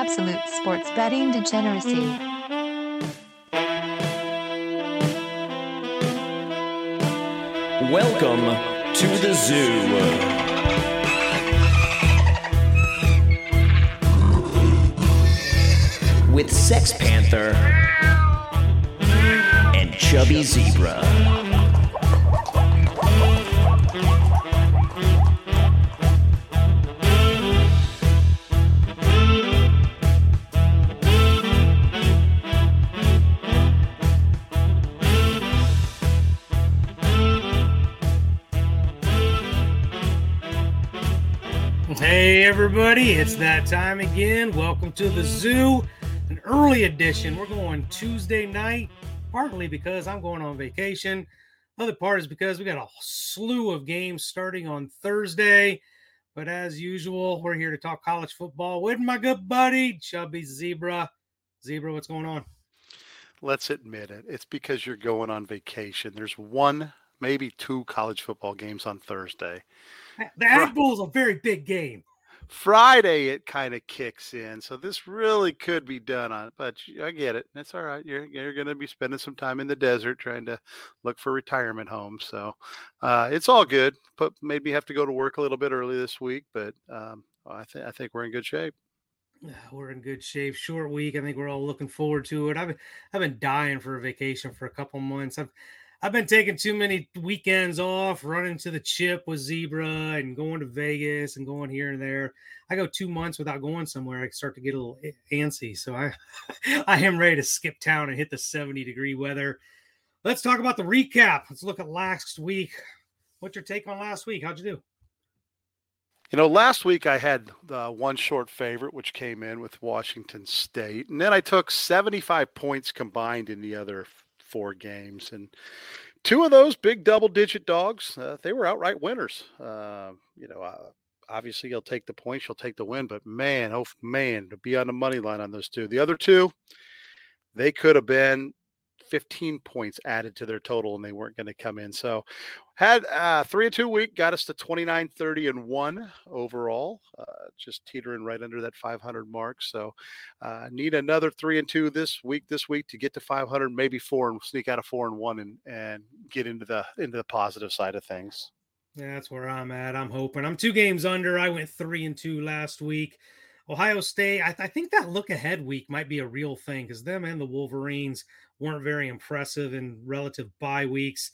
absolute sports betting degeneracy. Welcome to the zoo. With Sex Panther and Chubby Zebra. Everybody, it's that time again. Welcome to the zoo, an early edition. We're going Tuesday night, partly because I'm going on vacation. Other part is because we got a slew of games starting on Thursday. But as usual, we're here to talk college football with my good buddy, Chubby Zebra. Zebra, what's going on? Let's admit it. It's because you're going on vacation. There's one, maybe two college football games on Thursday. The Bowl is a very big game. Friday it kind of kicks in, so this really could be done on. But I get it. That's all right. You're you're going to be spending some time in the desert trying to look for retirement homes, so uh, it's all good. But maybe have to go to work a little bit early this week, but um, I think I think we're in good shape. We're in good shape. Short week. I think we're all looking forward to it. I've I've been dying for a vacation for a couple months. I've I've been taking too many weekends off, running to the chip with Zebra and going to Vegas and going here and there. I go two months without going somewhere. I start to get a little antsy. So I I am ready to skip town and hit the 70 degree weather. Let's talk about the recap. Let's look at last week. What's your take on last week? How'd you do? You know, last week I had uh, one short favorite, which came in with Washington State, and then I took 75 points combined in the other four games, and two of those big double-digit dogs, uh, they were outright winners. Uh, you know, uh, obviously you'll take the points, you'll take the win, but man, oh man, to be on the money line on those two. The other two, they could have been 15 points added to their total and they weren't going to come in. So had uh three and two week, got us to 29, 30 and one overall, uh, just teetering right under that 500 mark. So uh, need another three and two this week, this week to get to 500, maybe four and sneak out of four and one and, and get into the, into the positive side of things. Yeah, that's where I'm at. I'm hoping. I'm two games under. I went three and two last week. Ohio State, I, I think that look ahead week might be a real thing because them and the Wolverines weren't very impressive in relative bye weeks.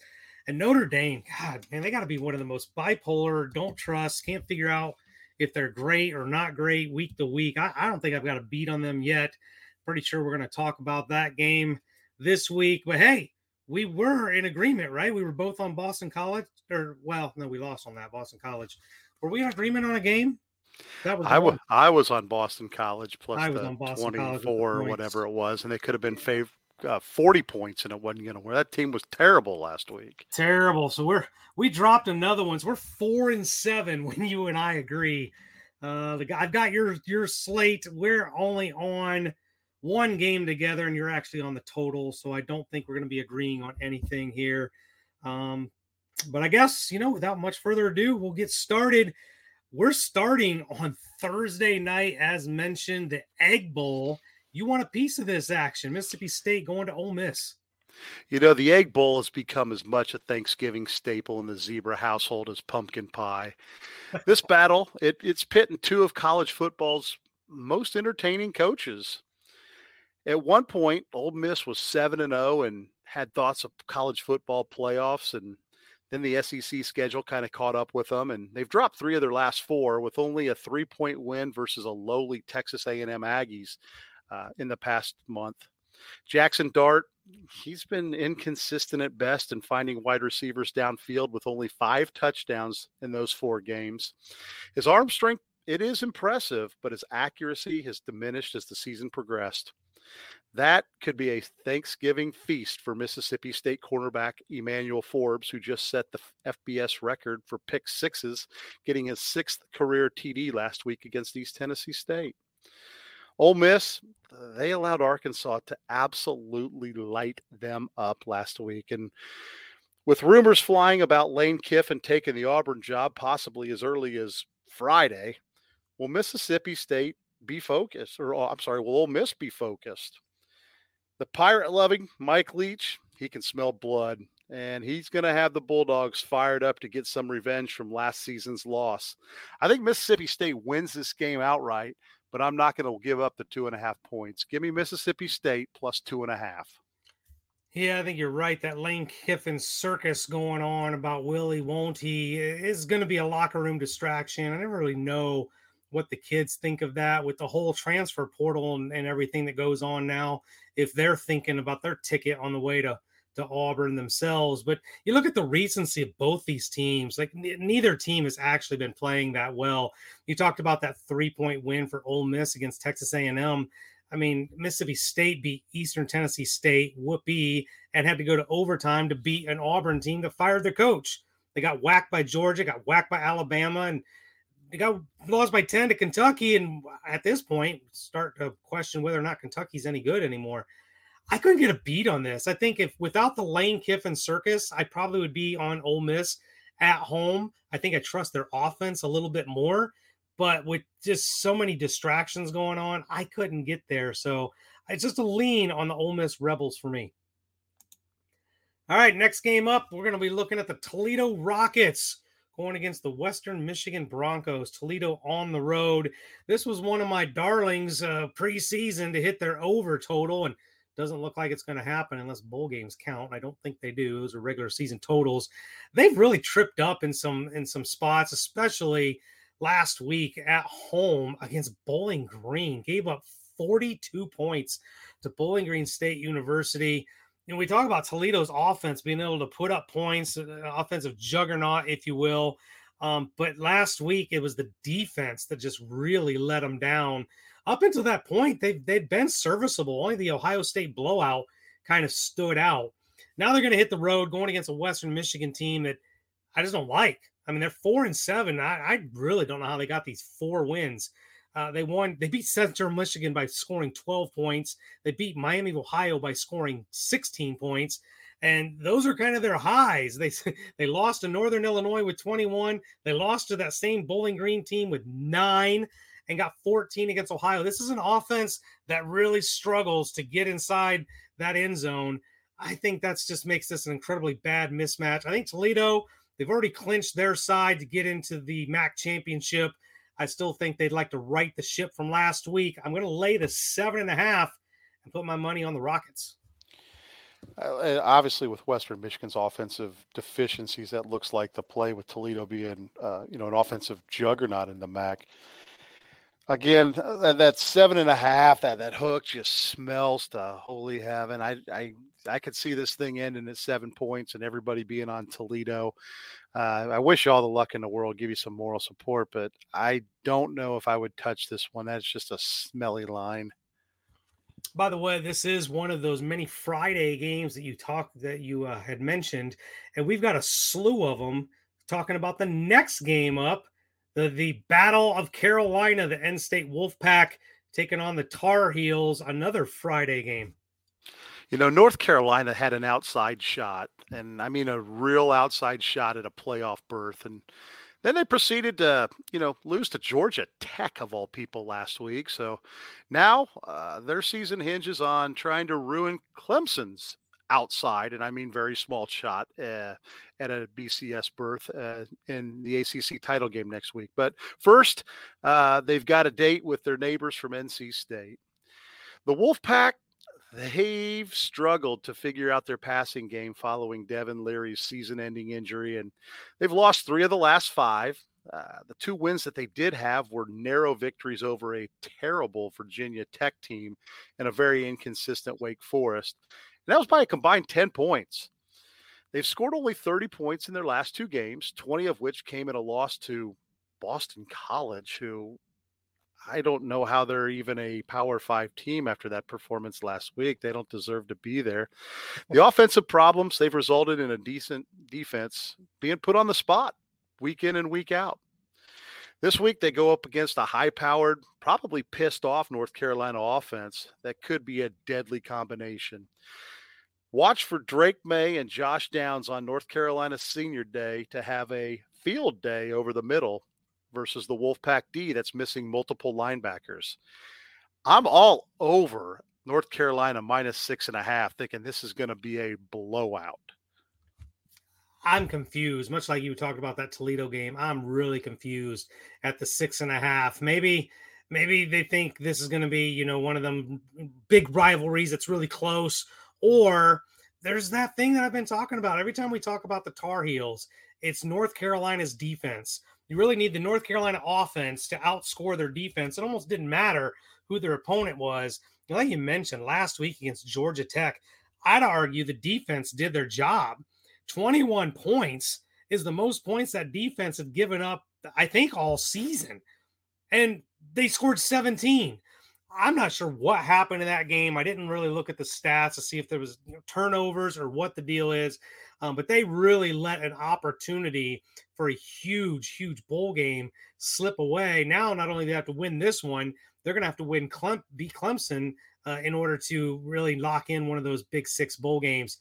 And Notre Dame, God, man, they got to be one of the most bipolar, don't trust, can't figure out if they're great or not great week to week. I, I don't think I've got a beat on them yet. Pretty sure we're going to talk about that game this week. But hey, we were in agreement, right? We were both on Boston College, or well, no, we lost on that Boston College. Were we in agreement on a game? That was I was. I was on Boston College plus I was the on Boston College 24 or whatever it was, and they could have been fav- uh, 40 points and it wasn't going to win. That team was terrible last week. terrible. So we're we dropped another one. So we're four and seven when you and I agree. Uh, the I've got your your slate. We're only on one game together, and you're actually on the total. So I don't think we're going to be agreeing on anything here. Um, but I guess you know, without much further ado, we'll get started. We're starting on Thursday night, as mentioned, the Egg Bowl. You want a piece of this action? Mississippi State going to Ole Miss. You know, the Egg Bowl has become as much a Thanksgiving staple in the zebra household as pumpkin pie. This battle, it, it's pitting two of college football's most entertaining coaches. At one point, Ole Miss was 7 and 0 and had thoughts of college football playoffs and then the SEC schedule kind of caught up with them and they've dropped 3 of their last 4 with only a 3-point win versus a lowly Texas A&M Aggies uh, in the past month. Jaxson Dart, he's been inconsistent at best in finding wide receivers downfield with only 5 touchdowns in those 4 games. His arm strength it is impressive, but his accuracy has diminished as the season progressed. That could be a Thanksgiving feast for Mississippi State cornerback Emmanuel Forbes, who just set the FBS record for pick sixes, getting his sixth career TD last week against East Tennessee State. Ole Miss, they allowed Arkansas to absolutely light them up last week. And with rumors flying about Lane Kiffin taking the Auburn job possibly as early as Friday, will Mississippi State be focused? Or oh, I'm sorry, will Ole Miss be focused? The pirate loving Mike Leach, he can smell blood and he's going to have the Bulldogs fired up to get some revenge from last season's loss. I think Mississippi State wins this game outright, but I'm not going to give up the two and a half points. Give me Mississippi State plus two and a half. Yeah, I think you're right. That Lane Kiffin circus going on about Willie won't he is going to be a locker room distraction. I never really know what the kids think of that with the whole transfer portal and, and everything that goes on now. If they're thinking about their ticket on the way to to Auburn themselves. But you look at the recency of both these teams, like n- neither team has actually been playing that well. You talked about that three point win for Ole Miss against Texas A&M. I mean, Mississippi State beat Eastern Tennessee State, whoopee, and had to go to overtime to beat an Auburn team that fired their coach. They got whacked by Georgia, got whacked by Alabama, and they got lost by 10 to Kentucky. And at this point, start to question whether or not Kentucky's any good anymore. I couldn't get a beat on this. I think if without the Lane Kiffin circus, I probably would be on Ole Miss at home. I think I trust their offense a little bit more, but with just so many distractions going on, I couldn't get there. So it's just a lean on the Ole Miss Rebels for me. All right, next game up, we're going to be looking at the Toledo Rockets going against the Western Michigan Broncos. Toledo on the road. This was one of my darlings uh, preseason to hit their over total, and doesn't look like it's going to happen unless bowl games count. I don't think they do. Those are regular season totals. They've really tripped up in some in some spots, especially last week at home against Bowling Green. Gave up 42 points to Bowling Green State University. And we talk about Toledo's offense being able to put up points, uh, offensive juggernaut, if you will. Um, but last week it was the defense that just really let them down up until that point, they've they'd been serviceable. Only the Ohio State blowout kind of stood out. Now they're going to hit the road going against a Western Michigan team that I just don't like. I mean, they're four and seven. I, I really don't know how they got these four wins. Uh, they won. They beat Central Michigan by scoring 12 points. They beat Miami Ohio by scoring 16 points, and those are kind of their highs. They they lost to Northern Illinois with 21. They lost to that same Bowling Green team with nine and got 14 against Ohio. This is an offense that really struggles to get inside that end zone. I think that's just makes this an incredibly bad mismatch. I think Toledo, they've already clinched their side to get into the MAC championship. I still think they'd like to right the ship from last week. I'm going to lay the seven and a half and put my money on the Rockets. Uh, obviously, with Western Michigan's offensive deficiencies, that looks like the play with Toledo being, uh, you know, an offensive juggernaut in the MAC again uh, that seven and a half that that hook just smells to holy heaven. I i i could see this thing ending at seven points and everybody being on toledo. Uh, i wish you all the luck in the world give you some moral support but i don't know if i would touch this one. That's just a smelly line. By the way, this is one of those many Friday games that you talked that you uh, had mentioned, and we've got a slew of them talking about the next game up the, the Battle of Carolina, the NC State Wolfpack taking on the Tar Heels, another Friday game. You know, North Carolina had an outside shot, and I mean a real outside shot at a playoff berth. And then they proceeded to, you know, lose to Georgia Tech of all people last week. So now uh, their season hinges on trying to ruin Clemson's outside, and I mean very small shot uh, at a BCS berth uh, in the ACC title game next week. But first, uh, they've got a date with their neighbors from NC State. The Wolfpack, they've struggled to figure out their passing game following Devin Leary's season ending injury, and they've lost three of the last five. Uh, the two wins that they did have were narrow victories over a terrible Virginia Tech team and a very inconsistent Wake Forest. And that was by a combined 10 points. They've scored only 30 points in their last two games, 20 of which came in a loss to Boston College, who I don't know how they're even a Power Five team after that performance last week. They don't deserve to be there. The offensive problems, they've resulted in a decent defense being put on the spot week in and week out. This week, they go up against a high powered, probably pissed off North Carolina offense that could be a deadly combination. Watch for Drake Maye and Josh Downs on North Carolina Senior Day to have a field day over the middle versus the Wolfpack D that's missing multiple linebackers. I'm all over North Carolina minus six and a half, thinking this is going to be a blowout. I'm confused, much like you talked about that Toledo game. I'm really confused at the six and a half. Maybe, maybe they think this is going to be, you know, one of them big rivalries that's really close, or there's that thing that I've been talking about. Every time we talk about the Tar Heels, it's North Carolina's defense. You really need the North Carolina offense to outscore their defense. It almost didn't matter who their opponent was. Like you mentioned last week against Georgia Tech, I'd argue the defense did their job 21 points is the most points that defense had given up, I think, all season. And they scored 17. I'm not sure what happened in that game. I didn't really look at the stats to see if there was you know, turnovers or what the deal is. Um, but they really let an opportunity for a huge, huge bowl game slip away. Now, not only do they have to win this one, they're going to have to win Clem- beat Clemson uh, in order to really lock in one of those big six bowl games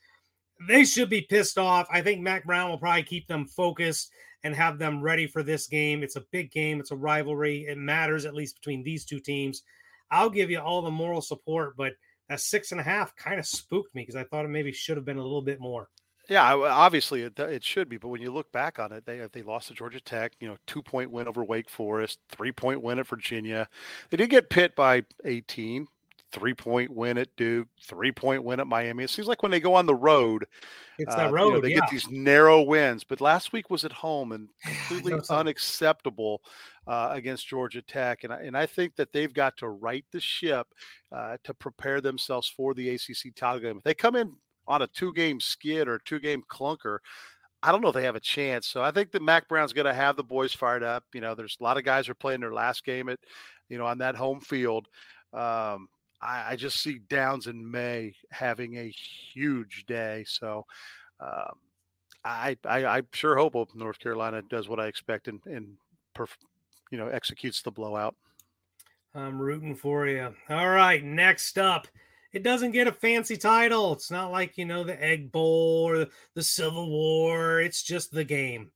they should be pissed off. I think Mack Brown will probably keep them focused and have them ready for this game. It's a big game, it's a rivalry. It matters, at least between these two teams. I'll give you all the moral support, but that six and a half kind of spooked me because I thought it maybe should have been a little bit more. Yeah, obviously it, it should be, but when you look back on it, they they lost to Georgia Tech, you know, two point win over Wake Forest, three point win at Virginia. They did get Pitt by 18, three point win at Duke, three point win at Miami. It seems like when they go on the road, it's that road. Uh, you know, they yeah. get these narrow wins. But last week was at home and completely unacceptable uh, against Georgia Tech. And I, and I think that they've got to right the ship uh, to prepare themselves for the ACC title game. If they come in on a two game skid or two game clunker, I don't know if they have a chance. So I think that Mack Brown's going to have the boys fired up. You know, there's a lot of guys are playing their last game at, you know, on that home field. Um, I, I just see Downs and Maye having a huge day. So um, I, I, I sure hope North Carolina does what I expect and, and perf- you know executes the blowout. I'm rooting for you. All right, next up. It doesn't get a fancy title. It's not like, you know, the Egg Bowl or the Civil War. It's just the game.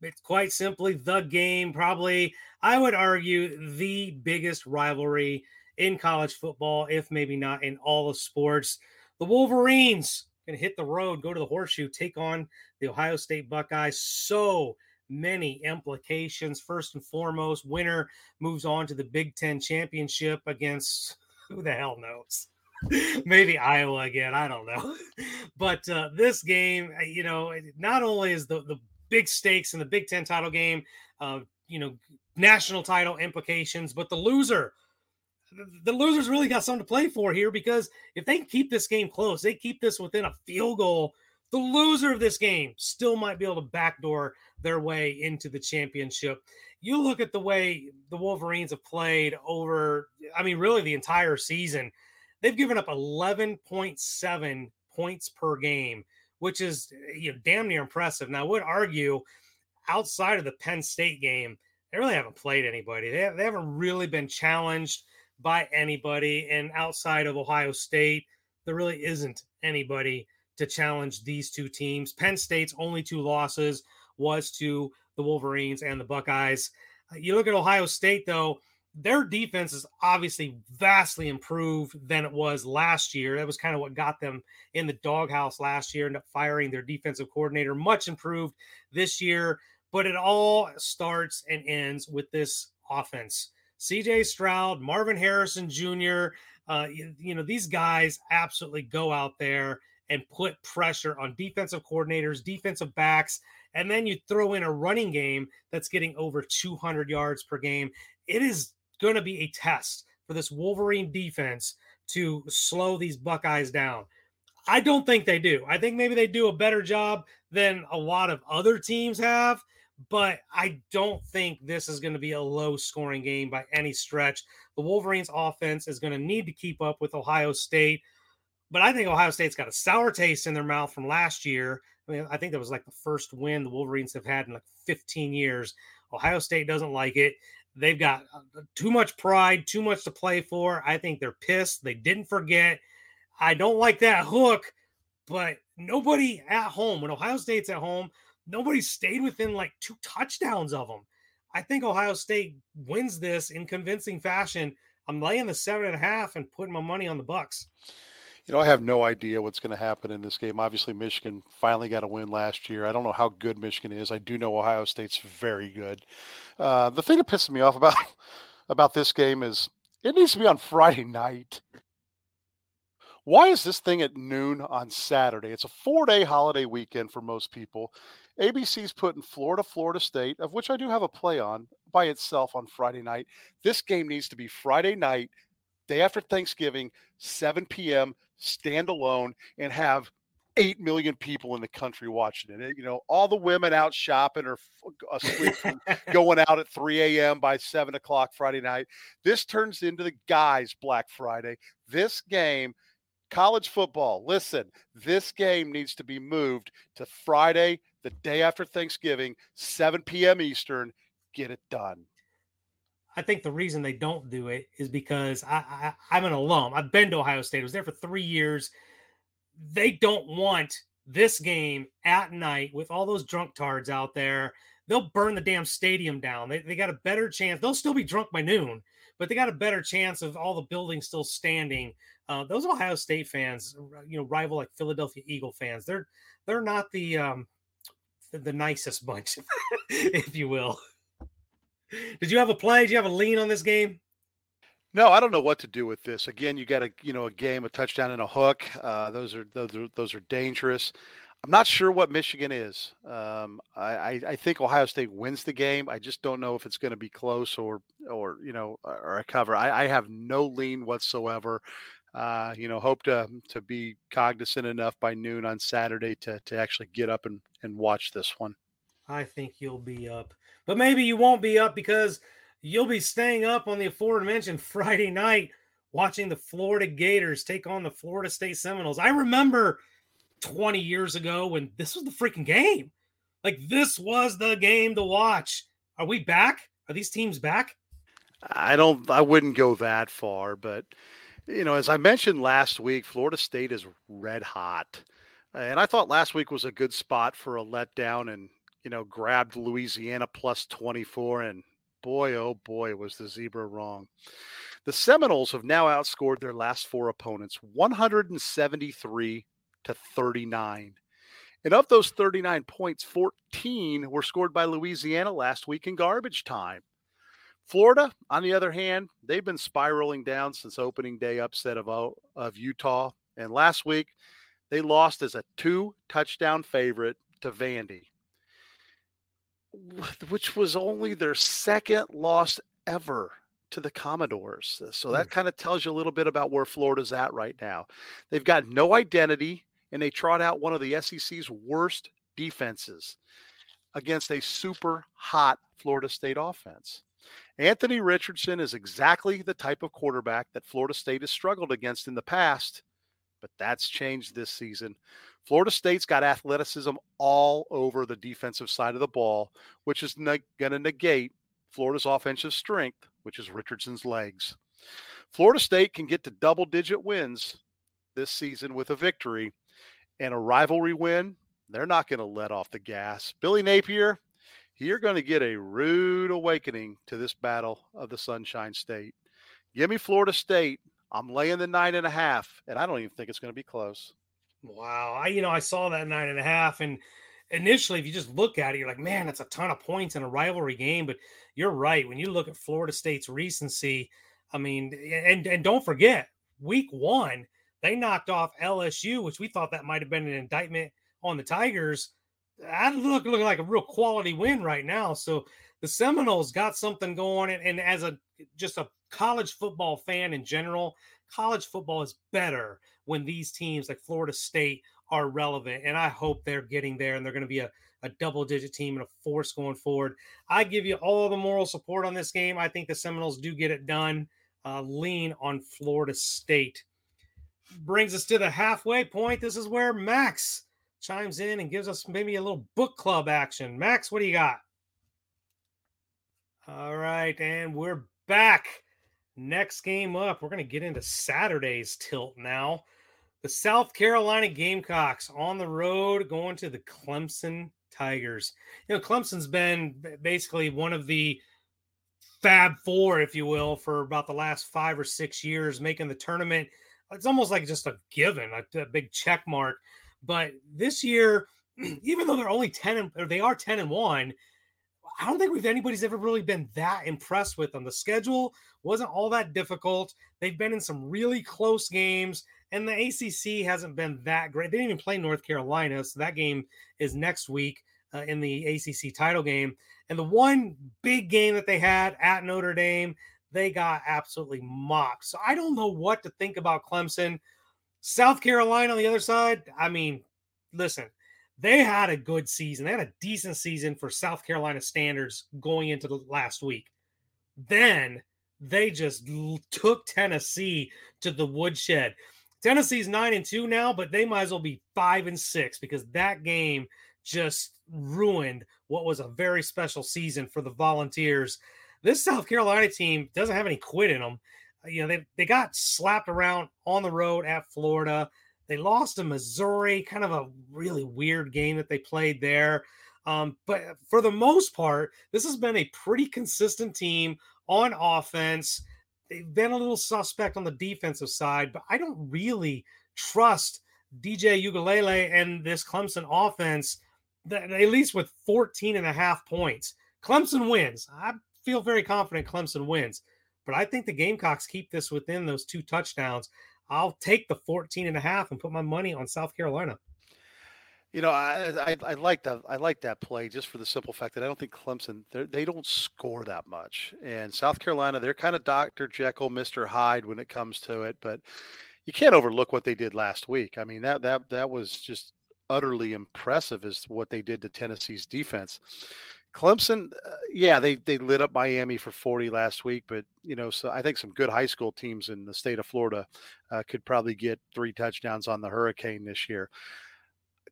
It's quite simply the game. Probably, I would argue, the biggest rivalry in college football, if maybe not in all of sports. The Wolverines can hit the road, go to the horseshoe, take on the Ohio State Buckeyes. So many implications. First and foremost, winner moves on to the Big Ten championship against who the hell knows? Maybe Iowa again. I don't know. But uh, this game, uh, you know, not only is the, the big stakes in the Big Ten title game, uh, you know, national title implications, but the loser the losers really got something to play for here because if they keep this game close, they keep this within a field goal, the loser of this game still might be able to backdoor their way into the championship. You look at the way the Wolverines have played over, I mean, really the entire season. They've given up 11.7 points per game, which is eh, you know damn near impressive. Now, I would argue outside of the Penn State game, they really haven't played anybody. They, they haven't really been challenged by anybody. And outside of Ohio State, there really isn't anybody to challenge these two teams. Penn State's only two losses was to the Wolverines and the Buckeyes. Uh, you look at Ohio State, though, their defense is obviously vastly improved than it was last year. That was kind of what got them in the doghouse last year, ended up firing their defensive coordinator, much improved this year. But it all starts and ends with this offense. CJ Stroud, Marvin Harrison Jr., uh, you, you know, these guys absolutely go out there and put pressure on defensive coordinators, defensive backs, and then you throw in a running game that's getting over 200 yards per game. It is going to be a test for this Wolverine defense to slow these Buckeyes down. I don't think they do. I think maybe they do a better job than a lot of other teams have but I don't think this is going to be a low scoring game by any stretch. The Wolverines offense is going to need to keep up with Ohio State, but I think Ohio State's got a sour taste in their mouth from last year. I mean, I think that was like the first win the Wolverines have had in like 15 years. Ohio State doesn't like it. They've got uh, too much pride, too much to play for. I think they're pissed. They didn't forget. I don't like that hook, but nobody at home, when Ohio State's at home, nobody stayed within like two touchdowns of them. I think Ohio State wins this in convincing fashion. I'm laying the seven and a half and putting my money on the Bucks. You know, I have no idea what's going to happen in this game. Obviously, Michigan finally got a win last year. I don't know how good Michigan is. I do know Ohio State's very good. Uh, the thing that pisses me off about about this game is it needs to be on Friday night. Why is this thing at noon on Saturday? It's a four day holiday weekend for most people. ABC's putting Florida, Florida State, of which I do have a play on by itself on Friday night. This game needs to be Friday night, day after Thanksgiving, 7 p.m standalone and have 8 million people in the country watching it. You know, all the women out shopping or asleep going out at 3 a.m. by 7 o'clock Friday night. This turns into the guys' Black Friday. This game, college football, listen, this game needs to be moved to Friday, the day after Thanksgiving, 7 p.m. Eastern. Get it done. I think the reason they don't do it is because I, I am an alum. I've been to Ohio State. I was there for three years. They don't want this game at night with all those drunk tards out there. They'll burn the damn stadium down. They, they got a better chance. They'll still be drunk by noon, but they got a better chance of all the buildings still standing. Uh, those Ohio State fans, you know, rival like Philadelphia Eagle fans. They're they're not the um the, the nicest bunch, if you will. Did you have a play? Did you have a lean on this game? No, I don't know what to do with this. Again, you got a you know a game, a touchdown and a hook. Uh, those are those are those are dangerous. I'm not sure what Michigan is. Um, I, I think Ohio State wins the game. I just don't know if it's going to be close or or you know or a cover. I, I have no lean whatsoever. Uh, you know, hope to to be cognizant enough by noon on Saturday to to actually get up and and watch this one. I think you'll be up. But maybe you won't be up because you'll be staying up on the aforementioned Friday night watching the Florida Gators take on the Florida State Seminoles. I remember 20 years ago when this was the freaking game. Like this was the game to watch. Are we back? Are these teams back? I don't I wouldn't go that far, but you know, as I mentioned last week, Florida State is red hot. And I thought last week was a good spot for a letdown and you know, grabbed Louisiana plus 24, and boy, oh boy, was the zebra wrong. The Seminoles have now outscored their last four opponents 173 to 39. And of those 39 points, 14 were scored by Louisiana last week in garbage time. Florida, on the other hand, they've been spiraling down since opening day upset of, of Utah. And last week, they lost as a two touchdown favorite to Vandy which was only their second loss ever to the Commodores. Uh, so that mm. kind of tells you a little bit about where Florida's at right now. They've got no identity, and they trot out one of the SEC's worst defenses against a super hot Florida State offense. Anthony Richardson is exactly the type of quarterback that Florida State has struggled against in the past, but that's changed this season. Florida State's got athleticism all over the defensive side of the ball, which is ne- going to negate Florida's offensive strength, which is Richardson's legs. Florida State can get to double digit wins this season with a victory and a rivalry win. They're not going to let off the gas. Billy Napier, you're going to get a rude awakening to this battle of the Sunshine State. Give me Florida State. I'm laying the nine and a half, and I don't even think it's going to be close. Wow. I, you know, I saw that nine and a half. And initially, if you just look at it, you're like, man, that's a ton of points in a rivalry game. But you're right. When you look at Florida State's recency, I mean, and, and don't forget, week one, they knocked off LSU, which we thought that might have been an indictment on the Tigers. That look looking like a real quality win right now. So the Seminoles got something going, and, and as a just a college football fan in general, college football is better when these teams like Florida State are relevant. And I hope they're getting there and they're going to be a, a double digit team and a force going forward. I give you all the moral support on this game. I think the Seminoles do get it done. Uh, lean on Florida State. Brings us to the halfway point. This is where Max chimes in and gives us maybe a little book club action. Max, what do you got? All right, and we're back. Next game up, we're going to get into Saturday's tilt now. The South Carolina Gamecocks on the road going to the Clemson Tigers. You know, Clemson's been basically one of the Fab Four, if you will, for about the last five or six years, making the tournament. It's almost like just a given, a, a big check mark. But this year, even though they're only 10 and, or they are 10 and 1, I don't think we've anybody's ever really been that impressed with them. The schedule wasn't all that difficult. They've been in some really close games, and the ACC hasn't been that great. They didn't even play North Carolina, so that game is next week uh, in the ACC title game. And the one big game that they had at Notre Dame, they got absolutely mocked. So I don't know what to think about Clemson. South Carolina on the other side, I mean, listen, they had a good season. They had a decent season for South Carolina standards going into the last week. Then they just took Tennessee to the woodshed. Tennessee's nine and two now, but they might as well be five and six because that game just ruined what was a very special season for the Volunteers. This South Carolina team doesn't have any quit in them. You know, they, they got slapped around on the road at Florida. They lost to Missouri, kind of a really weird game that they played there. Um, but for the most part, this has been a pretty consistent team on offense. They've been a little suspect on the defensive side, but I don't really trust DJ Uiagalelei and this Clemson offense that at least with 14 and a half points. Clemson wins. I feel very confident Clemson wins, but I think the Gamecocks keep this within those two touchdowns. I'll take the 14 and a half and put my money on South Carolina. You know, I, I, I like that. I like that play just for the simple fact that I don't think Clemson they don't score that much, and South Carolina they're kind of Doctor Jekyll, Mister Hyde when it comes to it. But you can't overlook what they did last week. I mean that that that was just utterly impressive as what they did to Tennessee's defense. Clemson, uh, yeah, they they lit up Miami for 40 last week, but you know, so I think some good high school teams in the state of Florida uh, could probably get three touchdowns on the Hurricane this year.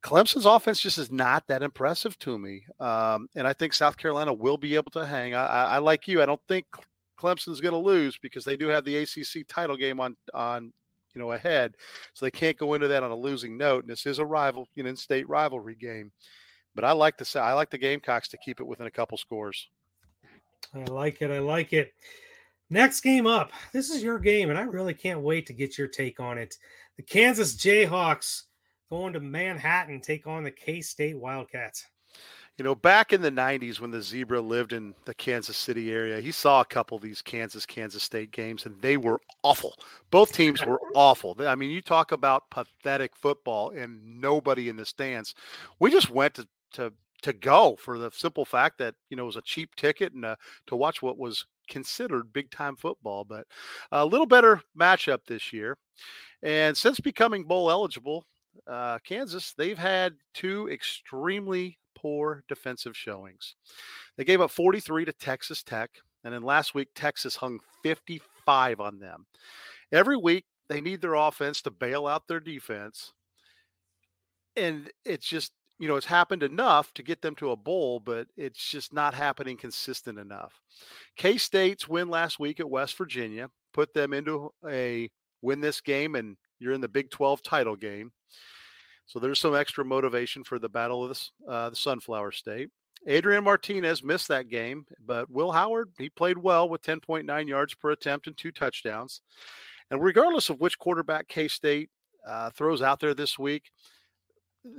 Clemson's offense just is not that impressive to me, um, and I think South Carolina will be able to hang. I, I, I like you. I don't think Clemson's going to lose because they do have the ACC title game on on you know ahead, so they can't go into that on a losing note. And this is a rival, you know, state rivalry game. But I like the I like the Gamecocks to keep it within a couple scores. I like it. I like it. Next game up. This is your game, and I really can't wait to get your take on it. The Kansas Jayhawks going to Manhattan, take on the K State Wildcats. You know, back in the 90s when the Zebra lived in the Kansas City area, he saw a couple of these Kansas Kansas State games and they were awful. Both teams were awful. I mean, you talk about pathetic football and nobody in the stands. We just went to to to go for the simple fact that you know it was a cheap ticket and uh, to watch what was considered big time football, but a little better matchup this year. And since becoming bowl eligible, uh, Kansas they've had two extremely poor defensive showings. They gave up 43 to Texas Tech, and then last week Texas hung 55 on them. Every week they need their offense to bail out their defense. And it's just you know, it's happened enough to get them to a bowl, but it's just not happening consistent enough. K State's win last week at West Virginia put them into a win this game, and you're in the Big 12 title game. So there's some extra motivation for the Battle of the, uh, the Sunflower State. Adrian Martinez missed that game, but Will Howard, he played well with 10.9 yards per attempt and two touchdowns. And regardless of which quarterback K State uh, throws out there this week,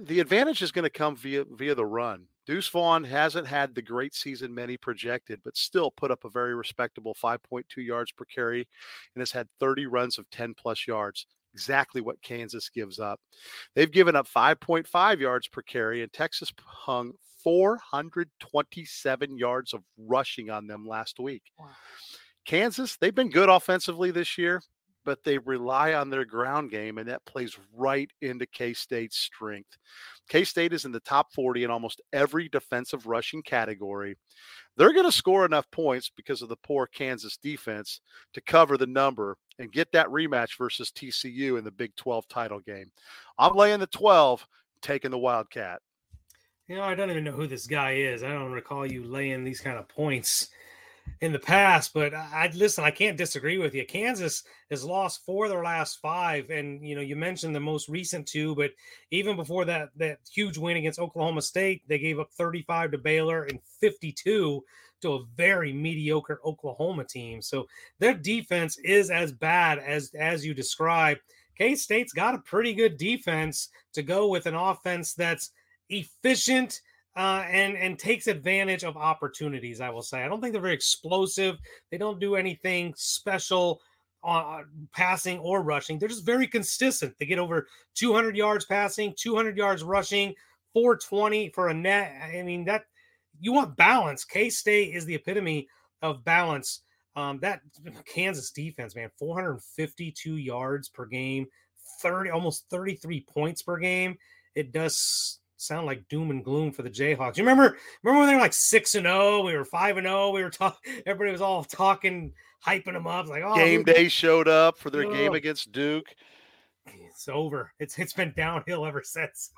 the advantage is going to come via via the run. Deuce Vaughn hasn't had the great season many projected, but still put up a very respectable 5.2 yards per carry and has had 30 runs of 10 plus yards. Exactly what Kansas gives up. They've given up 5.5 yards per carry, and Texas hung 427 yards of rushing on them last week. Wow. Kansas, they've been good offensively this year but they rely on their ground game, and that plays right into K State's strength. K State is in the top 40 in almost every defensive rushing category. They're going to score enough points because of the poor Kansas defense to cover the number and get that rematch versus TCU in the Big 12 title game. I'm laying the 12, taking the Wildcat. You know, I don't even know who this guy is. I don't recall you laying these kind of points in the past, but I listen, I can't disagree with you. Kansas has lost four of their last five, and you know you mentioned the most recent two, but even before that, that huge win against Oklahoma State, they gave up 35 to Baylor and 52 to a very mediocre Oklahoma team. So their defense is as bad as as you describe. K State's got a pretty good defense to go with an offense that's efficient uh, and and takes advantage of opportunities. I will say I don't think they're very explosive. They don't do anything special uh, passing or rushing. They're just very consistent. They get over 200 yards passing, 200 yards rushing, 420 for a net. I mean that you want balance. K State is the epitome of balance. Um, that Kansas defense, man, 452 yards per game, 30 almost 33 points per game. It does sound like doom and gloom for the Jayhawks. You remember, remember when they were like six and zero, we were five and zero, we were talking. Everybody was all talking, hyping them up, like oh, Game day showed up for their game Oh. against Duke. It's over. It's it's been downhill ever since.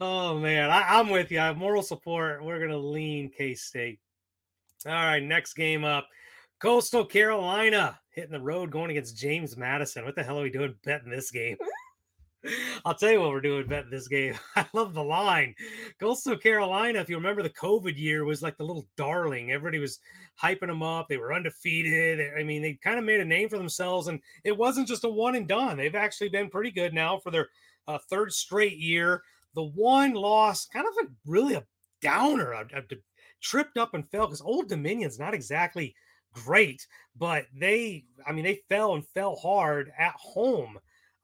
Oh man, I, I'm with you. I have moral support. We're gonna lean K State. All right, next game up. Coastal Carolina hitting the road going against James Madison. What the hell are we doing betting this game? I'll tell you what we're doing betting this game. I love the line. Coastal Carolina, if you remember the COVID year, was like the little darling. Everybody was hyping them up. They were undefeated. I mean, they kind of made a name for themselves, and it wasn't just a one and done. They've actually been pretty good now for their uh, third straight year. The one loss, kind of a really a downer, a, a- tripped up and fell because Old Dominion's not exactly great, but they, I mean, they fell and fell hard at home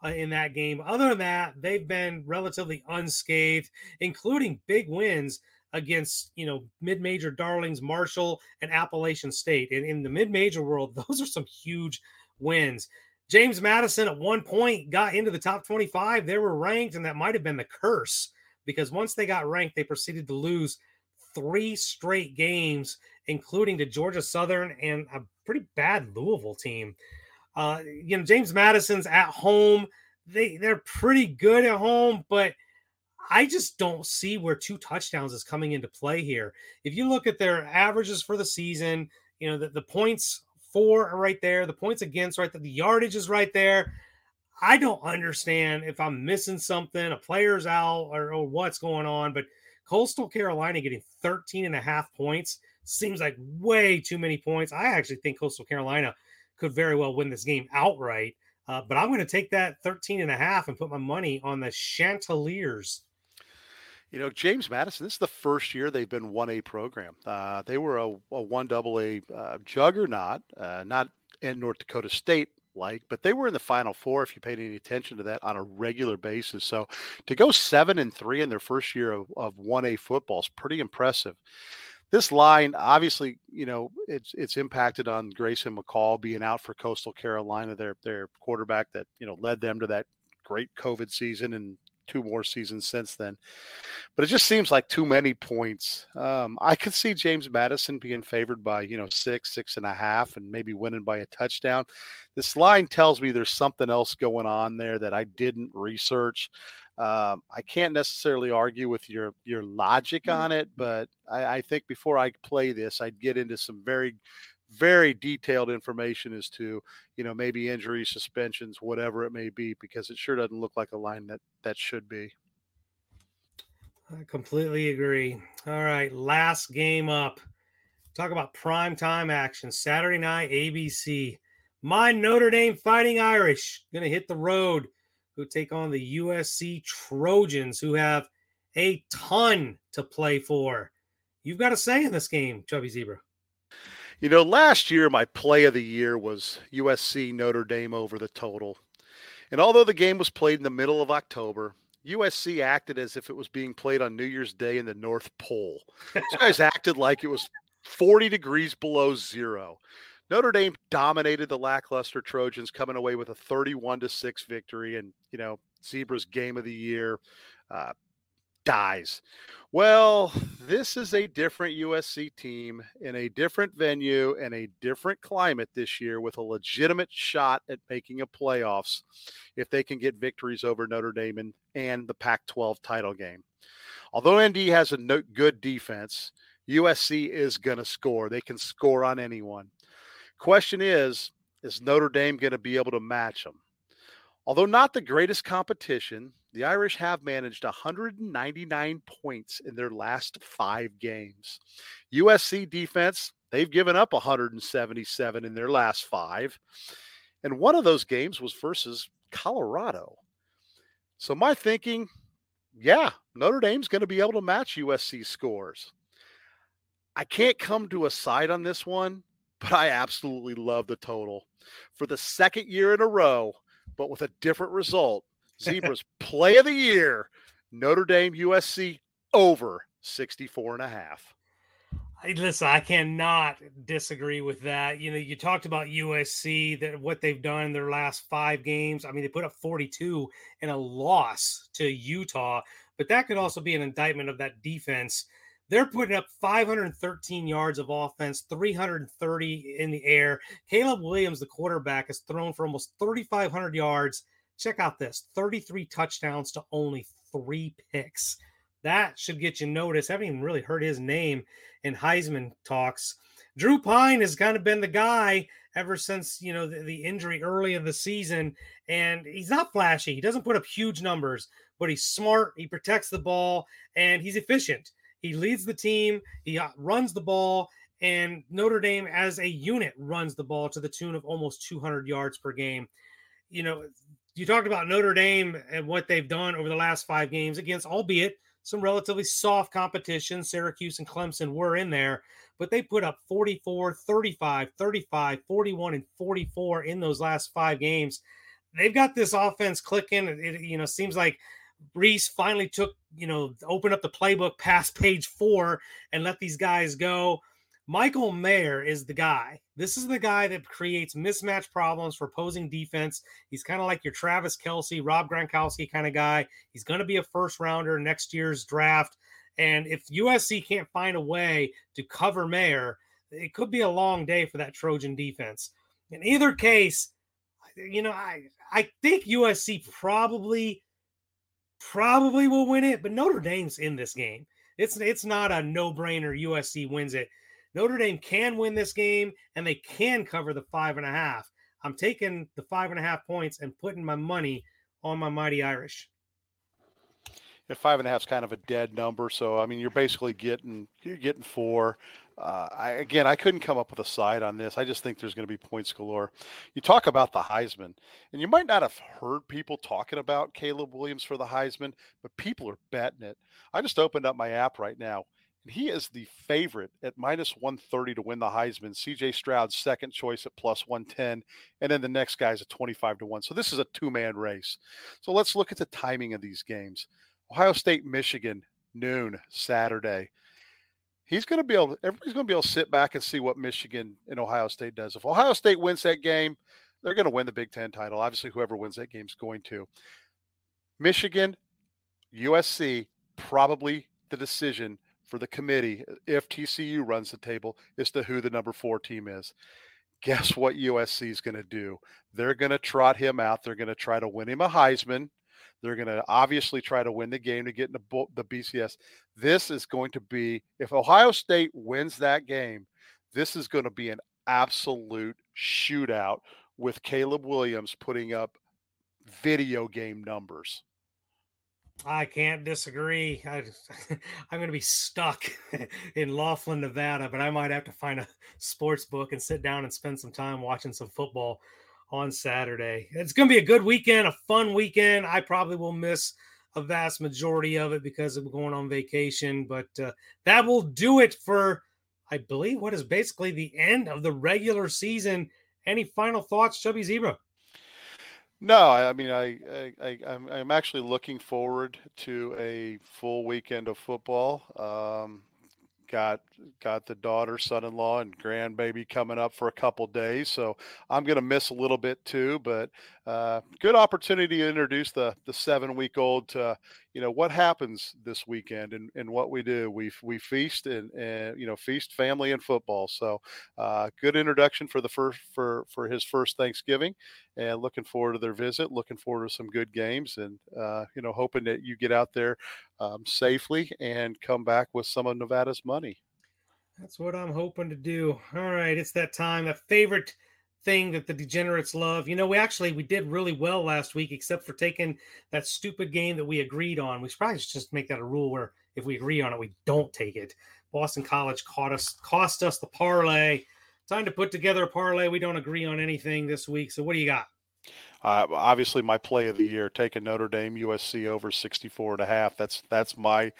uh, in that game. Other than that, they've been relatively unscathed, including big wins against you know mid-major darlings Marshall and Appalachian State. And in the mid-major world, those are some huge wins. James Madison at one point got into the top 25. They were ranked, and that might have been the curse because once they got ranked, they proceeded to lose three straight games, including to Georgia Southern and a pretty bad Louisville team. Uh, you know, James Madison's at home. They they're pretty good at home, but I just don't see where two touchdowns is coming into play here. If you look at their averages for the season, you know, the, the points for are right there, the points against right there, the yardage is right there. I don't understand if I'm missing something, a player's out or, or what's going on, but Coastal Carolina getting 13 and a half points seems like way too many points. I actually think Coastal Carolina could very well win this game outright. Uh, but I'm going to take that 13 and a half and put my money on the Chanticleers. You know, James Madison, this is the first year they've been 1A program. Uh, they were a, a 1AA uh, juggernaut, uh, not in North Dakota State like, but they were in the Final Four if you paid any attention to that on a regular basis. So to go seven and three in their first year of, of 1A football is pretty impressive. This line, obviously, you know, it's it's impacted on Grayson McCall being out for Coastal Carolina, their their quarterback that you know led them to that great COVID season and two more seasons since then. But it just seems like too many points. Um, I could see James Madison being favored by, you know, six, six and a half, and maybe winning by a touchdown. This line tells me there's something else going on there that I didn't research. Um, I can't necessarily argue with your your logic on it, but I, I think before I play this, I'd get into some very very detailed information as to you know maybe injuries suspensions whatever it may be because it sure doesn't look like a line that that should be I completely agree. All right, last game up. Talk about prime time action. Saturday night, ABC. My Notre Dame Fighting Irish going to hit the road. Who take on the USC Trojans, who have a ton to play for. You've got a say in this game, Chubby Zebra. you know last year my play of the year was usc notre dame over the total and although the game was played in the middle of october usc acted as if it was being played on new year's day in the north pole these guys acted like it was 40 degrees below zero Notre Dame dominated the lackluster Trojans, coming away with a 31 to 6 victory. And, you know, Zebra's game of the year uh, dies. Well, this is a different USC team in a different venue and a different climate this year with a legitimate shot at making a playoffs if they can get victories over Notre Dame and, and the Pac 12 title game. Although ND has a no, good defense, USC is going to score. They can score on anyone. Question is, is Notre Dame going to be able to match them? Although not the greatest competition, the Irish have managed 199 points in their last five games. USC defense, they've given up 177 in their last five. And one of those games was versus Colorado. So my thinking, yeah, Notre Dame's going to be able to match USC scores. I can't come to a side on this one, but I absolutely love the total. For the second year in a row, but with a different result, Zebras play of the year, Notre Dame USC over 64 and a half. Listen, I cannot disagree with that. You know, you talked about USC that what they've done in their last five games. I mean, they put up 42 in a loss to Utah, but that could also be an indictment of that defense. They're putting up 513 yards of offense, 330 in the air. Caleb Williams, the quarterback, has thrown for almost 3,500 yards. Check out this 33 touchdowns to only three picks. That should get you noticed. I haven't even really heard his name in Heisman talks. Drew Pyne has kind of been the guy ever since you know the, the, injury early in the season, and he's not flashy. He doesn't put up huge numbers, but he's smart. He protects the ball, and he's efficient. He leads the team. He uh, runs the ball, and Notre Dame as a unit runs the ball to the tune of almost 200 yards per game. You know, you talked about Notre Dame and what they've done over the last five games against, albeit some relatively soft competition. Syracuse and Clemson were in there, but they put up 44, 35, 35, 41, and 44 in those last five games. They've got this offense clicking. It, you know, seems like Rees finally took, you know, open up the playbook past page four and let these guys go. Michael Mayer is the guy. This is the guy that creates mismatch problems for opposing defense. He's kind of like your Travis Kelce, Rob Gronkowski kind of guy. He's going to be a first rounder next year's draft. And if USC can't find a way to cover Mayer, it could be a long day for that Trojan defense. In either case, you know, I I think USC probably probably will win it, but Notre Dame's in this game. It's it's not a no-brainer USC wins it. Notre Dame can win this game and they can cover the five and a half. I'm taking the five and a half points and putting my money on my mighty Irish. Yeah, five and a half is kind of a dead number, so I mean you're basically getting you're getting four. Uh, I, again, I couldn't come up with a side on this. I just think there's going to be points galore. You talk about the Heisman, and you might not have heard people talking about Caleb Williams for the Heisman, but people are betting it. I just opened up my app right now. And he is the favorite at minus 130 to win the Heisman. CJ Stroud's second choice at plus 110. And then the next guy's at 25 to 1. So this is a two man race. So let's look at the timing of these games. Ohio State, Michigan, noon, Saturday. He's going to be able, everybody's going to be able to sit back and see what Michigan and Ohio State does. If Ohio State wins that game, they're going to win the Big Ten title. Obviously, whoever wins that game is going to. Michigan, USC, probably the decision for the committee, uh, if TCU runs the table, as to who the number four team is. Guess what USC is going to do? They're going to trot him out. They're going to try to win him a Heisman. They're going to obviously try to win the game to get in the, the BCS. This is going to be, if Ohio State wins that game, this is going to be an absolute shootout with Caleb Williams putting up video game numbers. I can't disagree. I, am going to be stuck in Laughlin, Nevada, but I might have to find a sports book and sit down and spend some time watching some football on Saturday. It's going to be a good weekend, a fun weekend. I probably will miss a vast majority of it because I'm going on vacation, but uh, that will do it for, I believe, what is basically the end of the regular season. Any final thoughts, Chubby Zebra? No, I mean, I, I, I am I'm actually looking forward to a full weekend of football. Um, got got the daughter, son-in-law, and grandbaby coming up for a couple days, so I'm going to miss a little bit too. But uh, good opportunity to introduce the the seven-week-old to you know what happens this weekend and, and what we do. We we feast and, and you know feast family and football. So uh, good introduction for the first for for his first Thanksgiving, and looking forward to their visit. Looking forward to some good games, and uh, you know hoping that you get out there um, safely and come back with some of Nevada's money. That's what I'm hoping to do. All right, it's that time. That favorite thing that the degenerates love. You know, we actually we did really well last week, except for taking that stupid game that we agreed on. We should probably just make that a rule where if we agree on it, we don't take it. Boston College caught us, cost us the parlay. Time to put together a parlay. We don't agree on anything this week. So what do you got? Uh, obviously, my play of the year, taking Notre Dame USC over 64 and a half. That's that's my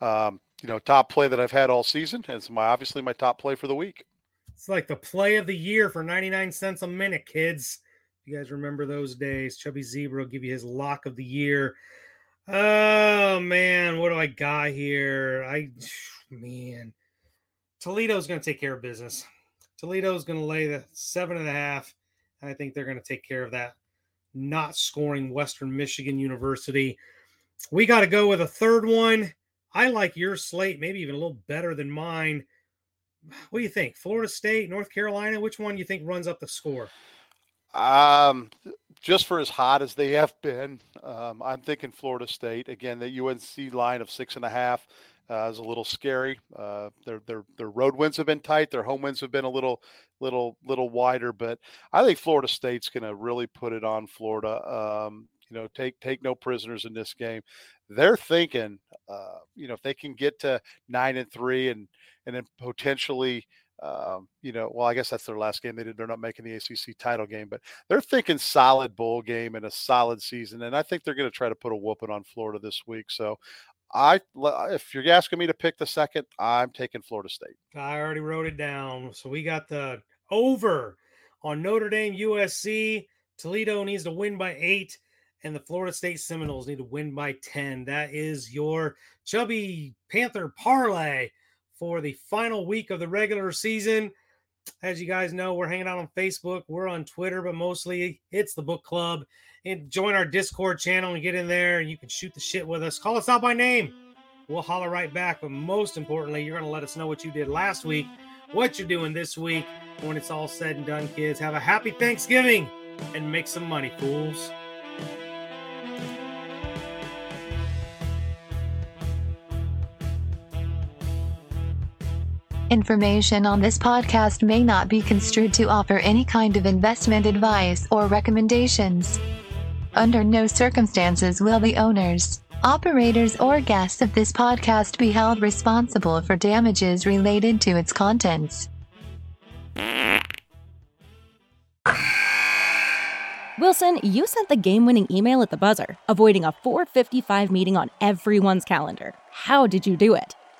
um, you know top play that I've had all season. It's my obviously my top play for the week. It's like the play of the year for 99 cents a minute, kids. You guys remember those days? Chubby Zebra will give you his lock of the year. Oh man, what do I got here? I man, Toledo's going to take care of business. Toledo's going to lay the seven and a half. And I think they're going to take care of that. Not scoring Western Michigan University. We got to go with a third one. I like your slate, maybe even a little better than mine. What do you think? Florida State, North Carolina, which one do you think runs up the score? Um, just for as hot as they have been, um, I'm thinking Florida State. Again, the UNC line of six and a half uh, is a little scary. Uh, their their their road wins have been tight. Their home wins have been a little little little wider. But I think Florida State's going to really put it on Florida. Um, you know, take take no prisoners in this game. They're thinking, uh, you know, if they can get to nine and three and and then potentially um, you know, well, I guess that's their last game. They did, they're not making the ACC title game, but they're thinking solid bowl game and a solid season. And I think they're going to try to put a whooping on Florida this week. So I, if you're asking me to pick the second, I'm taking Florida State. I already wrote it down. So we got the over on Notre Dame USC. Toledo needs to win by eight, and the Florida State Seminoles need to win by 10. That is your Chubby Panther parlay for the final week of the regular season. As you guys know, we're hanging out on Facebook, we're on Twitter, but mostly it's the book club. And join our Discord channel and get in there and you can shoot the shit with us. Call us out by name. We'll holler right back. But most importantly, you're going to let us know what you did last week, what you're doing this week. When it's all said and done, kids, have a happy Thanksgiving and make some money, fools. Information on this podcast may not be construed to offer any kind of investment advice or recommendations. Under no circumstances will the owners, operators, or guests of this podcast be held responsible for damages related to its contents. Wilson, you sent the game winning email at the buzzer, avoiding a 455 meeting on everyone's calendar. How did you do it?